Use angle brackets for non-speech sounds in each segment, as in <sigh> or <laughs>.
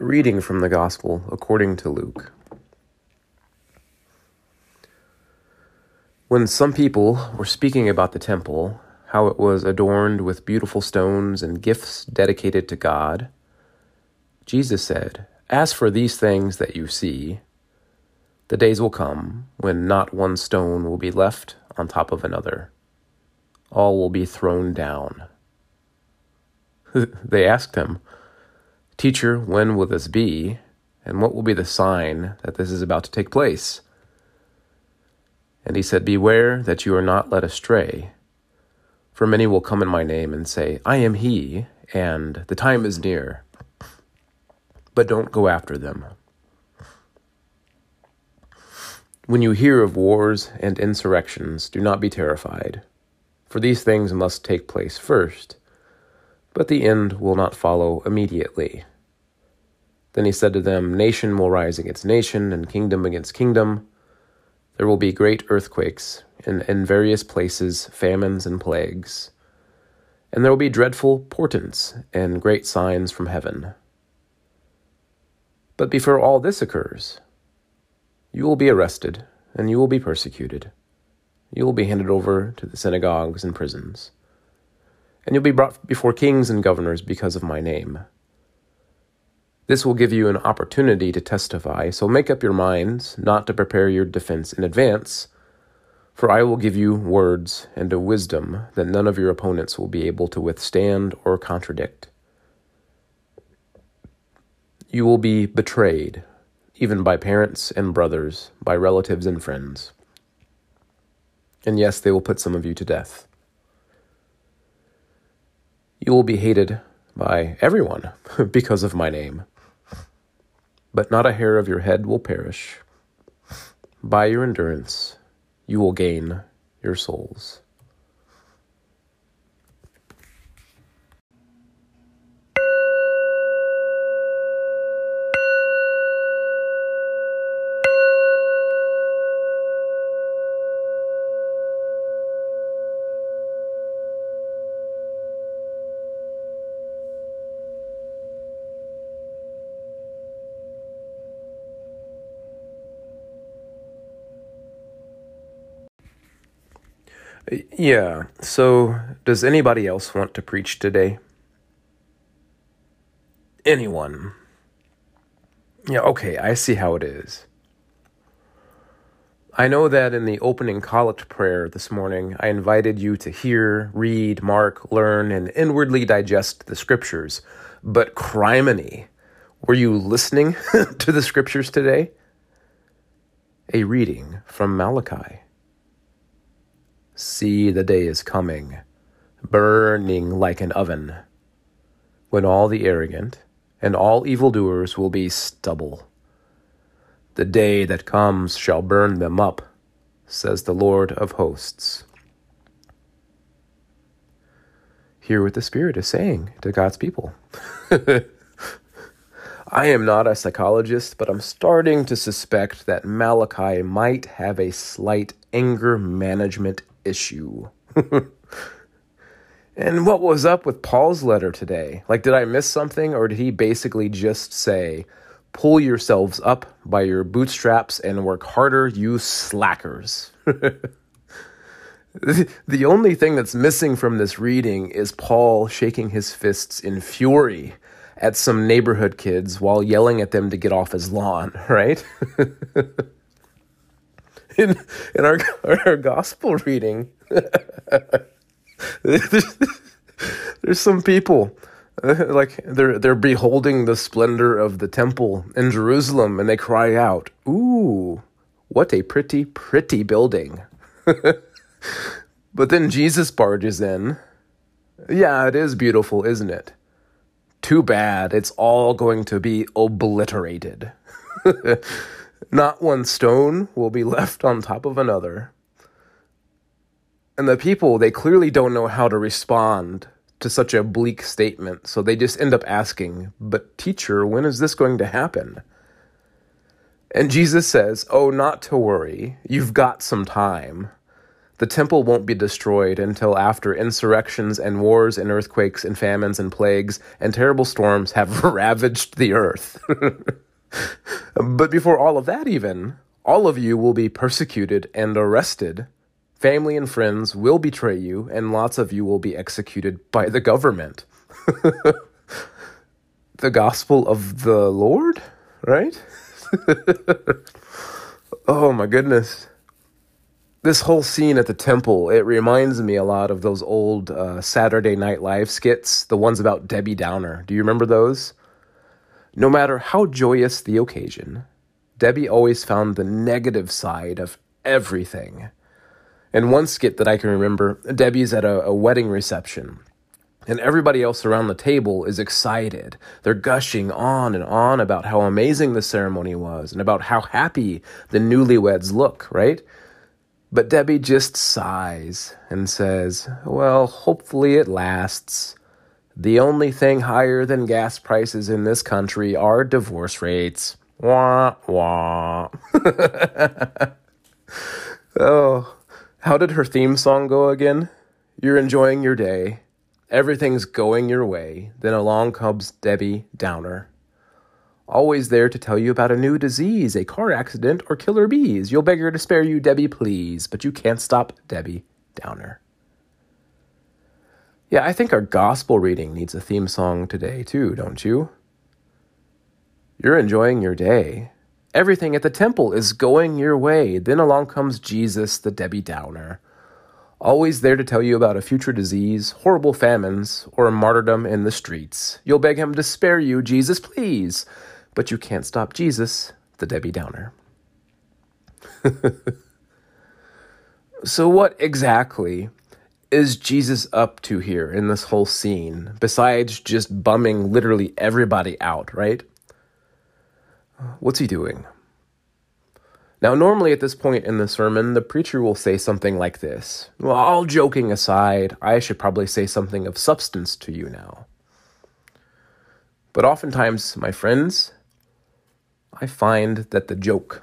Reading from the Gospel according to Luke. When some people were speaking about the temple, how it was adorned with beautiful stones and gifts dedicated to God, Jesus said, As for these things that you see, the days will come when not one stone will be left on top of another. All will be thrown down. <laughs> they asked him, Teacher, when will this be? And what will be the sign that this is about to take place? And he said, Beware that you are not led astray. For many will come in my name and say, I am he, and the time is near. But don't go after them. When you hear of wars and insurrections, do not be terrified, for these things must take place first but the end will not follow immediately. Then he said to them, Nation will rise against nation, and kingdom against kingdom. There will be great earthquakes, and in various places famines and plagues. And there will be dreadful portents and great signs from heaven. But before all this occurs, you will be arrested, and you will be persecuted. You will be handed over to the synagogues and prisons and you'll be brought before kings and governors because of my name. This will give you an opportunity to testify, so make up your minds not to prepare your defense in advance, for I will give you words and a wisdom that none of your opponents will be able to withstand or contradict. You will be betrayed, even by parents and brothers, by relatives and friends. And yes, they will put some of you to death. You will be hated by everyone <laughs> because of my name. But not a hair of your head will perish. By your endurance, you will gain your souls. Yeah. So, does anybody else want to preach today? Anyone? Yeah, okay, I see how it is. I know that in the opening collect prayer this morning, I invited you to hear, read, mark, learn, and inwardly digest the scriptures. But criminy, were you listening <laughs> to the scriptures today? A reading from Malachi. See, the day is coming, burning like an oven, when all the arrogant and all evildoers will be stubble. The day that comes shall burn them up, says the Lord of hosts. Hear what the Spirit is saying to God's people. <laughs> I am not a psychologist, but I'm starting to suspect that Malachi might have a slight anger management issue. <laughs> and what was up with Paul's letter today? Like, did I miss something, or did he basically just say, pull yourselves up by your bootstraps and work harder, you slackers? <laughs> the only thing that's missing from this reading is Paul shaking his fists in fury at some neighborhood kids while yelling at them to get off his lawn, <laughs> right? In in our <laughs> our gospel reading, there's, <laughs> there's some people uh, like they're they're beholding the splendor of the temple in Jerusalem, and they cry out, "Ooh, what a pretty, pretty building!" <laughs> but then Jesus barges in. Yeah, it is beautiful, isn't it? Too bad it's all going to be obliterated. Not one stone will be left on top of another. And the people, they clearly don't know how to respond to such a bleak statement, so they just end up asking, But teacher, when is this going to happen? And Jesus says, Oh, not to worry. You've got some time. The temple won't be destroyed until after insurrections and wars and earthquakes and famines and plagues and terrible storms have <laughs> ravaged the earth. <laughs> but before all of that, even, all of you will be persecuted and arrested. Family and friends will betray you, and lots of you will be executed by the government. <laughs> the gospel of the Lord, right? <laughs> oh my goodness this whole scene at the temple it reminds me a lot of those old uh, saturday night live skits the ones about debbie downer do you remember those no matter how joyous the occasion debbie always found the negative side of everything in one skit that i can remember debbie's at a, a wedding reception and everybody else around the table is excited. They're gushing on and on about how amazing the ceremony was and about how happy the newlyweds look, right? But Debbie just sighs and says, Well, hopefully it lasts. The only thing higher than gas prices in this country are divorce rates. Wah, wah. <laughs> oh, how did her theme song go again? You're enjoying your day. Everything's going your way. Then along comes Debbie Downer always there to tell you about a new disease, a car accident, or killer bees. You'll beg her to spare you, Debbie, please, but you can't stop Debbie Downer. Yeah, I think our gospel reading needs a theme song today, too, don't you? You're enjoying your day. Everything at the temple is going your way. Then along comes Jesus, the Debbie Downer. Always there to tell you about a future disease, horrible famines, or a martyrdom in the streets. You'll beg him to spare you, Jesus, please but you can't stop Jesus, the Debbie Downer. <laughs> so, what exactly is Jesus up to here in this whole scene, besides just bumming literally everybody out, right? What's he doing? Now, normally at this point in the sermon, the preacher will say something like this Well, all joking aside, I should probably say something of substance to you now. But oftentimes, my friends, I find that the joke,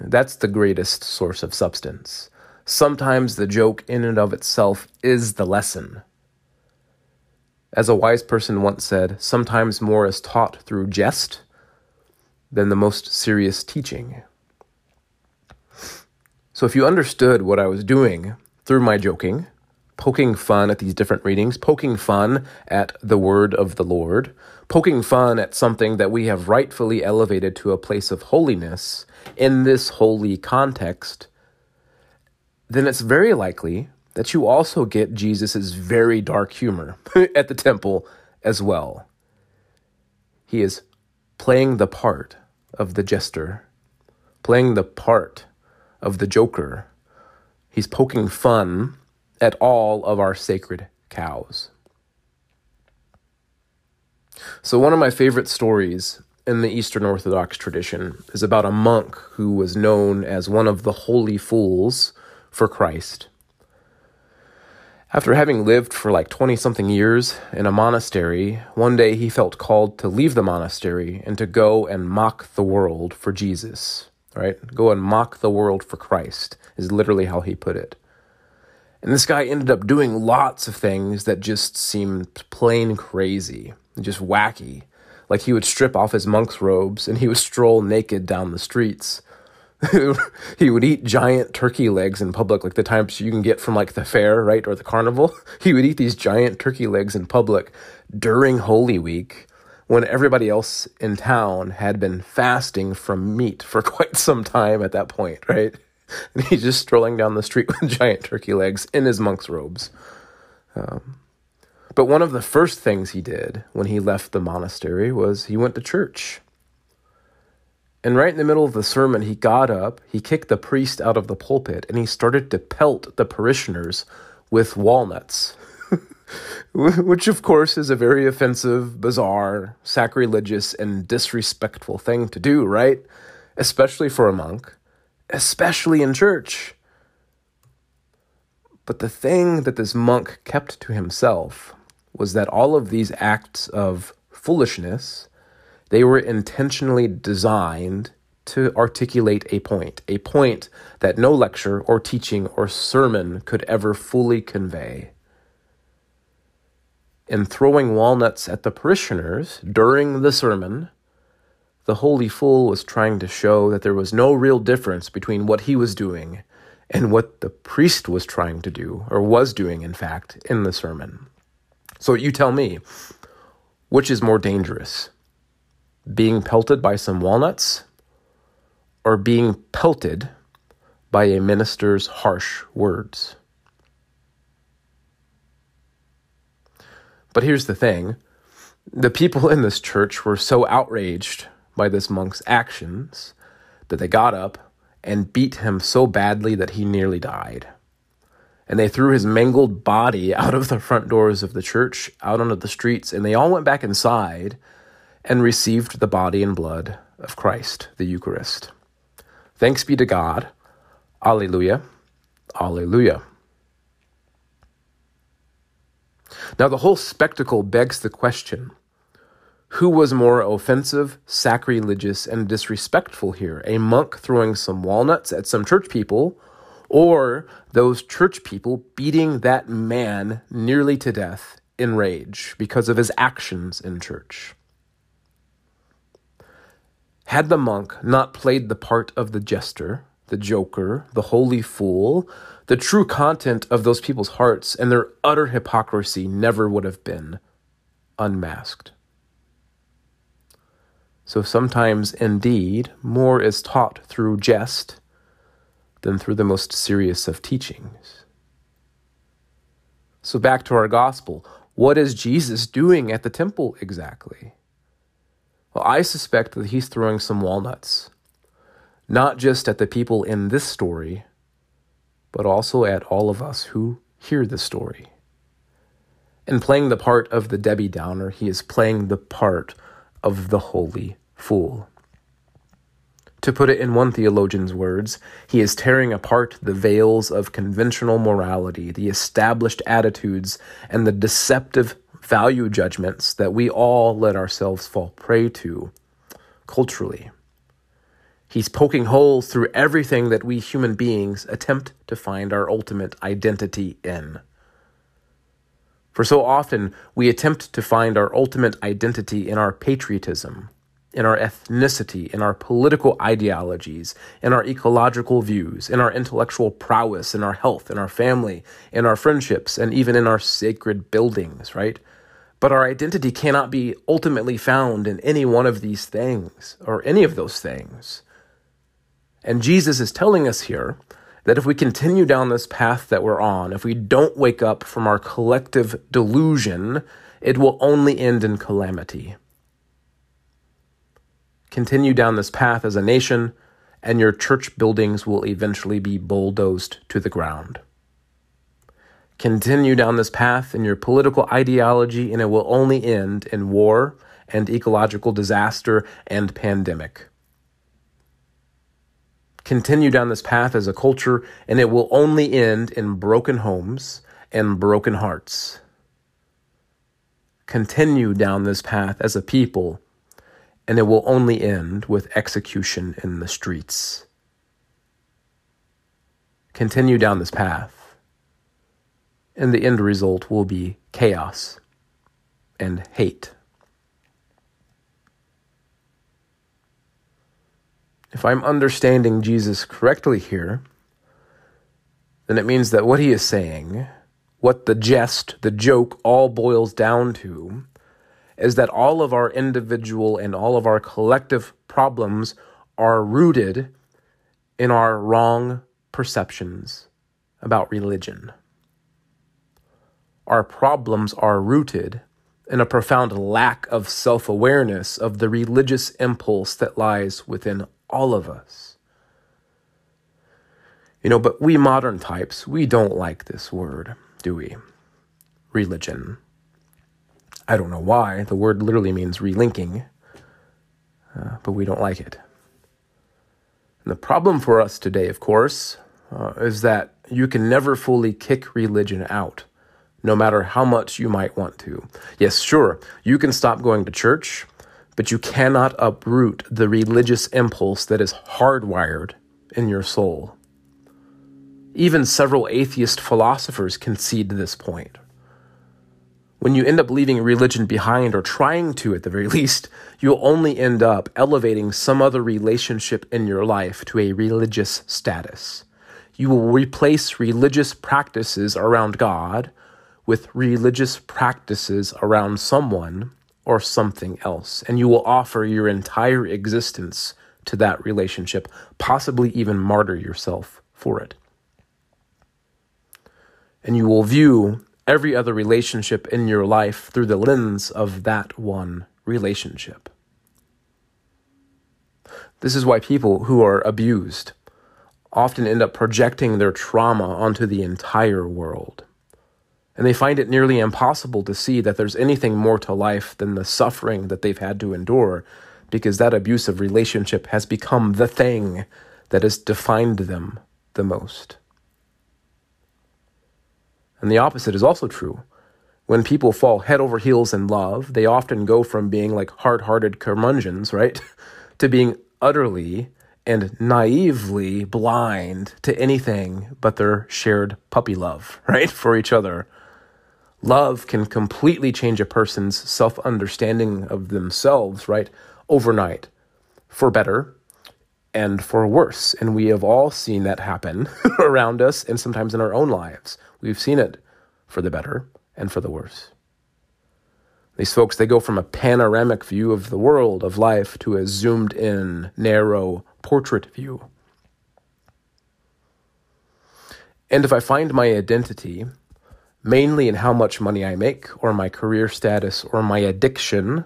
that's the greatest source of substance. Sometimes the joke in and of itself is the lesson. As a wise person once said, sometimes more is taught through jest than the most serious teaching. So if you understood what I was doing through my joking, poking fun at these different readings, poking fun at the word of the Lord, poking fun at something that we have rightfully elevated to a place of holiness in this holy context, then it's very likely that you also get Jesus' very dark humor <laughs> at the temple as well. He is playing the part of the jester, playing the part of the joker. He's poking fun at all of our sacred cows. So, one of my favorite stories in the Eastern Orthodox tradition is about a monk who was known as one of the holy fools for Christ. After having lived for like 20 something years in a monastery, one day he felt called to leave the monastery and to go and mock the world for Jesus, right? Go and mock the world for Christ, is literally how he put it. And this guy ended up doing lots of things that just seemed plain crazy, just wacky. Like he would strip off his monk's robes and he would stroll naked down the streets. <laughs> he would eat giant turkey legs in public, like the types you can get from like the fair, right, or the carnival. <laughs> He would eat these giant turkey legs in public during Holy Week when everybody else in town had been fasting from meat for <laughs> quite some time at that point, right? and he's just strolling down the street with giant turkey legs in his monk's robes. Um, but one of the first things he did when he left the monastery was he went to church. And right in the middle of the sermon, he got up, he kicked the priest out of the pulpit, and he started to pelt the parishioners with walnuts. <laughs> Which, of course, is a very offensive, bizarre, sacrilegious, and disrespectful thing to do, right? Especially for a monk especially in church. But the thing that this monk kept to himself was that all of these acts of foolishness, they were intentionally designed to articulate a point, a point that no lecture or teaching or sermon could ever fully convey. In throwing walnuts at the parishioners during the sermon, the holy fool was trying to show that there was no real difference between what he was doing and what the priest was trying to do, or was doing, in fact, in the sermon. So you tell me, which is more dangerous? Being pelted by some walnuts or being pelted by a minister's harsh words? But here's the thing the people in this church were so outraged by this monk's actions that they got up and beat him so badly that he nearly died. And they threw his mangled body out of the front doors of the church, out onto the streets, and they all went back inside and received the body and blood of Christ, the Eucharist. Thanks be to God. Alleluia. Alleluia. Now, the whole spectacle begs the question who was more offensive, sacrilegious, and disrespectful here? A monk throwing some walnuts at some church people, or those church people beating that man nearly to death in rage because of his actions in church? Had the monk not played the part of the jester, the joker, the holy fool, the true content of those people's hearts and their utter hypocrisy never would have been unmasked. So sometimes, indeed, more is taught through jest than through the most serious of teachings. So, back to our gospel. What is Jesus doing at the temple exactly? Well, I suspect that he's throwing some walnuts, not just at the people in this story, but also at all of us who hear the story. In playing the part of the Debbie Downer, he is playing the part of the holy fool. To put it in one theologian's words, he is tearing apart the veils of conventional morality, the established attitudes, and the deceptive value judgments that we all let ourselves fall prey to culturally. He's poking holes through everything that we human beings attempt to find our ultimate identity in. For so often, we attempt to find our ultimate identity in our patriotism, in our ethnicity, in our political ideologies, in our ecological views, in our intellectual prowess, in our health, in our family, in our friendships, and even in our sacred buildings, right? But our identity cannot be ultimately found in any one of these things or any of those things. And Jesus is telling us here that if we continue down this path that we're on, if we don't wake up from our collective delusion, it will only end in calamity. Continue down this path as a nation, and your church buildings will eventually be bulldozed to the ground. Continue down this path in your political ideology, and it will only end in war and ecological disaster and pandemic continue down this path as a culture, and it will only end in broken homes and broken hearts. Continue down this path as a people, and it will only end with execution in the streets. Continue down this path, and the end result will be chaos and hate. if I'm understanding Jesus correctly here, then it means that what he is saying, what the jest, the joke all boils down to, is that all of our individual and all of our collective problems are rooted in our wrong perceptions about religion. Our problems are rooted in a profound lack of self awareness of the religious impulse that lies within all of us. You know, but we modern types, we don't like this word, do we? Religion. I don't know why. The word literally means relinking, uh, but we don't like it. And the problem for us today, of course, uh, is that you can never fully kick religion out, no matter how much you might want to. Yes, sure, you can stop going to church, but you cannot uproot the religious impulse that is hardwired in your soul. Even several atheist philosophers concede this point. When you end up leaving religion behind, or trying to at the very <laughs> least, you'll only end up elevating some other relationship in your life to a religious status. You will replace religious practices around God with religious practices around someone or something else, and you will offer your entire existence to that relationship, possibly even martyr yourself for it. And you will view every other relationship in your life through the lens of that one relationship. This is why people who are abused often end up projecting their trauma onto the entire world. And they find it nearly impossible to see that there's anything more to life than the suffering that they've had to endure because that abusive relationship has become the thing that has defined them the most. And the opposite is also true. When people fall head over heels in love, they often go from being like hard hearted curmudgeons, right, <laughs> to being utterly and naively blind to anything but their shared puppy love, <laughs> right, for each other. Love can completely change a person's self understanding of themselves, right, overnight, for better and for worse. And we have all seen that happen <laughs> around us and sometimes in our own lives. We've seen it for the better and for the worse. These folks, they go from a panoramic view of the world, of life, to a zoomed in, narrow portrait view. And if I find my identity mainly in how much money I make, or my career status, or my addiction,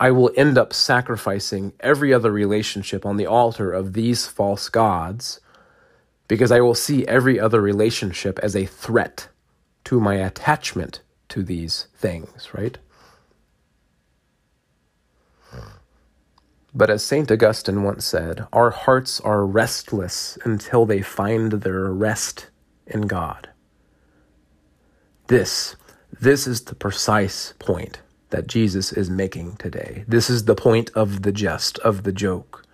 I will end up sacrificing every other relationship on the altar of these false gods because I will see every other relationship as a threat to my attachment to these things, right? But as St. Augustine once said, our hearts are restless until they find their rest in God. This, this is the precise point that Jesus is making today. This is the point of the jest, of the joke.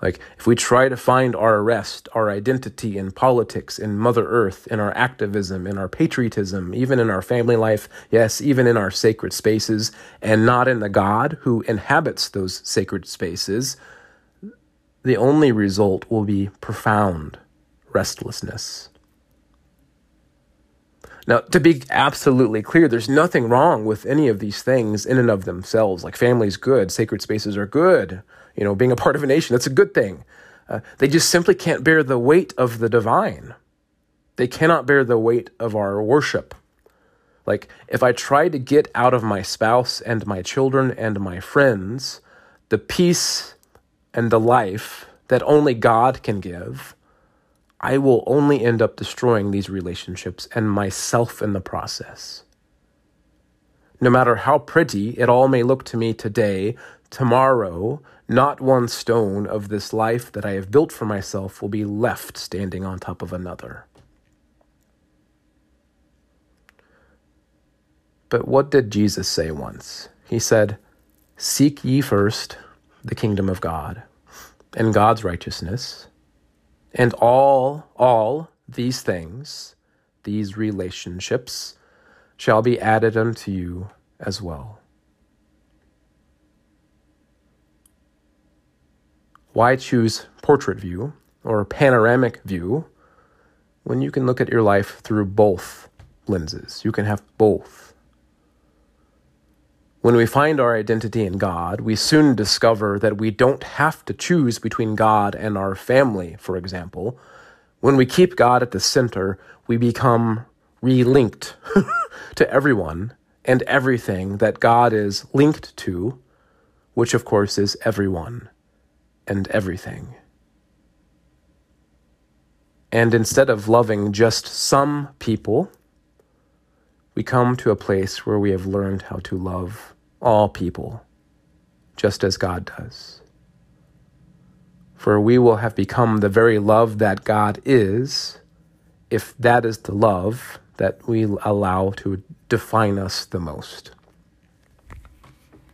Like, if we try to find our rest, our identity in politics, in Mother Earth, in our activism, in our patriotism, even in our family life, yes, even in our sacred spaces, and not in the God who inhabits those sacred spaces, the only result will be profound restlessness. Now, to be absolutely clear, there's nothing wrong with any of these things in and of themselves. Like family's good, sacred spaces are good. You know, being a part of a nation, that's a good thing. Uh, they just simply can't bear the weight of the divine. They cannot bear the weight of our worship. Like, if I try to get out of my spouse and my children and my friends the peace and the life that only God can give, I will only end up destroying these relationships and myself in the process. No matter how pretty it all may look to me today, tomorrow, not one stone of this life that I have built for myself will be left standing on top of another. But what did Jesus say once? He said, Seek ye first the kingdom of God and God's righteousness and all, all these things, these relationships, shall be added unto you as well. Why choose portrait view or panoramic view when you can look at your life through both lenses? You can have both. When we find our identity in God, we soon discover that we don't have to choose between God and our family, for example. When we keep God at the center, we become relinked <laughs> to everyone and everything that God is linked to, which of course is everyone and everything. And instead of loving just some people, we come to a place where we have learned how to love all people, just as God does. For we will have become the very love that God is, if that is the love that we allow to define us the most.